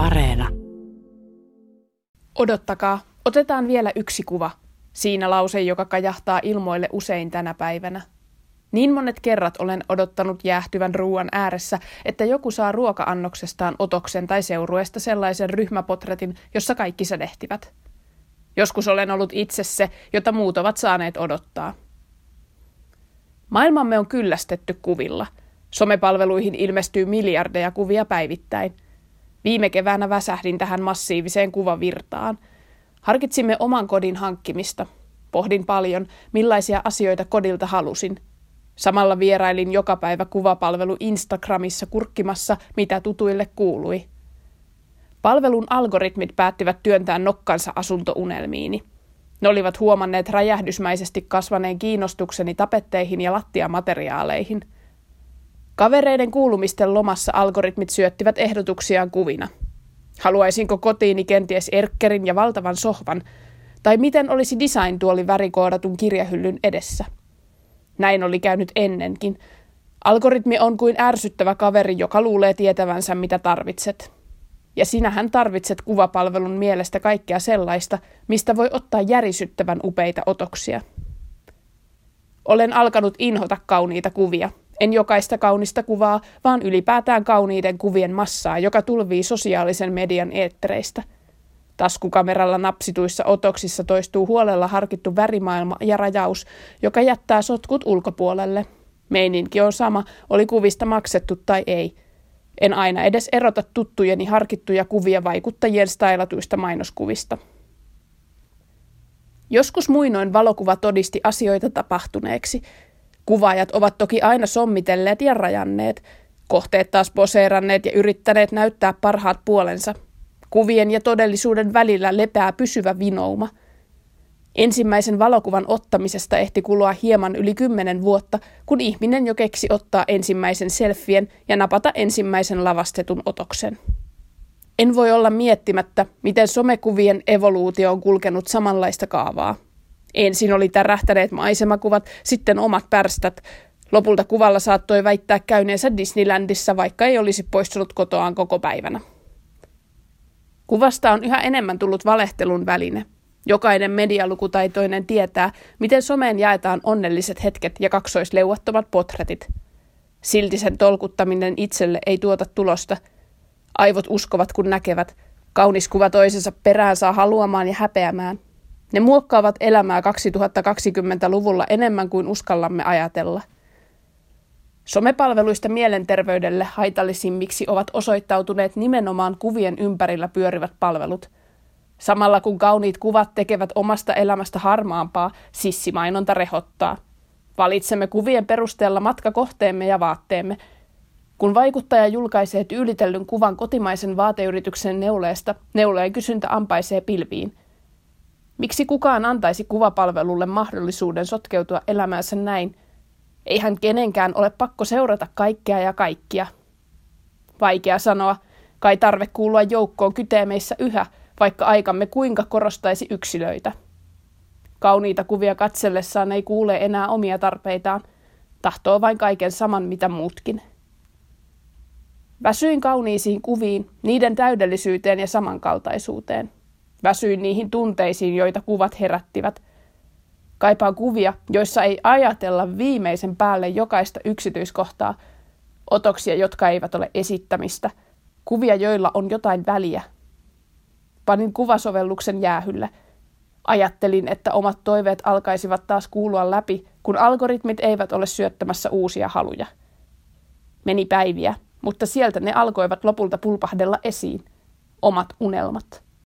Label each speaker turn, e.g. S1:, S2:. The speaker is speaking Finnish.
S1: Areena.
S2: Odottakaa, otetaan vielä yksi kuva. Siinä lause, joka kajahtaa ilmoille usein tänä päivänä. Niin monet kerrat olen odottanut jäähtyvän ruoan ääressä, että joku saa ruoka-annoksestaan otoksen tai seurueesta sellaisen ryhmäpotretin, jossa kaikki sädehtivät. Joskus olen ollut itse se, jota muut ovat saaneet odottaa. Maailmamme on kyllästetty kuvilla. Somepalveluihin ilmestyy miljardeja kuvia päivittäin. Viime keväänä väsähdin tähän massiiviseen kuvavirtaan. Harkitsimme oman kodin hankkimista. Pohdin paljon, millaisia asioita kodilta halusin – Samalla vierailin joka päivä kuvapalvelu Instagramissa kurkkimassa, mitä tutuille kuului. Palvelun algoritmit päättivät työntää nokkansa asuntounelmiini. Ne olivat huomanneet räjähdysmäisesti kasvaneen kiinnostukseni tapetteihin ja lattiamateriaaleihin. Kavereiden kuulumisten lomassa algoritmit syöttivät ehdotuksiaan kuvina. Haluaisinko kotiini kenties erkkerin ja valtavan sohvan, tai miten olisi design-tuoli värikoodatun kirjahyllyn edessä – näin oli käynyt ennenkin. Algoritmi on kuin ärsyttävä kaveri, joka luulee tietävänsä, mitä tarvitset. Ja sinähän tarvitset kuvapalvelun mielestä kaikkea sellaista, mistä voi ottaa järisyttävän upeita otoksia. Olen alkanut inhota kauniita kuvia. En jokaista kaunista kuvaa, vaan ylipäätään kauniiden kuvien massaa, joka tulvii sosiaalisen median eettereistä – Taskukameralla napsituissa otoksissa toistuu huolella harkittu värimaailma ja rajaus, joka jättää sotkut ulkopuolelle. Meininki on sama, oli kuvista maksettu tai ei. En aina edes erota tuttujeni harkittuja kuvia vaikuttajien stailatuista mainoskuvista. Joskus muinoin valokuva todisti asioita tapahtuneeksi. Kuvaajat ovat toki aina sommitelleet ja rajanneet, kohteet taas poseeranneet ja yrittäneet näyttää parhaat puolensa – Kuvien ja todellisuuden välillä lepää pysyvä vinouma. Ensimmäisen valokuvan ottamisesta ehti kulua hieman yli kymmenen vuotta, kun ihminen jo keksi ottaa ensimmäisen selfien ja napata ensimmäisen lavastetun otoksen. En voi olla miettimättä, miten somekuvien evoluutio on kulkenut samanlaista kaavaa. Ensin oli tärähtäneet maisemakuvat, sitten omat pärstät. Lopulta kuvalla saattoi väittää käyneensä Disneylandissa, vaikka ei olisi poistunut kotoaan koko päivänä. Kuvasta on yhä enemmän tullut valehtelun väline. Jokainen medialukutaitoinen tietää, miten someen jaetaan onnelliset hetket ja kaksoisleuattomat potretit. Silti sen tolkuttaminen itselle ei tuota tulosta. Aivot uskovat, kun näkevät. Kaunis kuva toisensa perään saa haluamaan ja häpeämään. Ne muokkaavat elämää 2020-luvulla enemmän kuin uskallamme ajatella – Somepalveluista mielenterveydelle haitallisimmiksi ovat osoittautuneet nimenomaan kuvien ympärillä pyörivät palvelut. Samalla kun kauniit kuvat tekevät omasta elämästä harmaampaa, sissimainonta rehottaa. Valitsemme kuvien perusteella matkakohteemme ja vaatteemme. Kun vaikuttaja julkaisee tyylitellyn kuvan kotimaisen vaateyrityksen neuleesta, neuleen kysyntä ampaisee pilviin. Miksi kukaan antaisi kuvapalvelulle mahdollisuuden sotkeutua elämänsä näin – Eihän kenenkään ole pakko seurata kaikkea ja kaikkia. Vaikea sanoa, kai tarve kuulua joukkoon kytee meissä yhä, vaikka aikamme kuinka korostaisi yksilöitä. Kauniita kuvia katsellessaan ei kuule enää omia tarpeitaan, tahtoo vain kaiken saman mitä muutkin. Väsyin kauniisiin kuviin, niiden täydellisyyteen ja samankaltaisuuteen. Väsyin niihin tunteisiin, joita kuvat herättivät – Kaipaan kuvia, joissa ei ajatella viimeisen päälle jokaista yksityiskohtaa, otoksia, jotka eivät ole esittämistä, kuvia, joilla on jotain väliä. Panin kuvasovelluksen jäähylle. Ajattelin, että omat toiveet alkaisivat taas kuulua läpi, kun algoritmit eivät ole syöttämässä uusia haluja. Meni päiviä, mutta sieltä ne alkoivat lopulta pulpahdella esiin. Omat unelmat.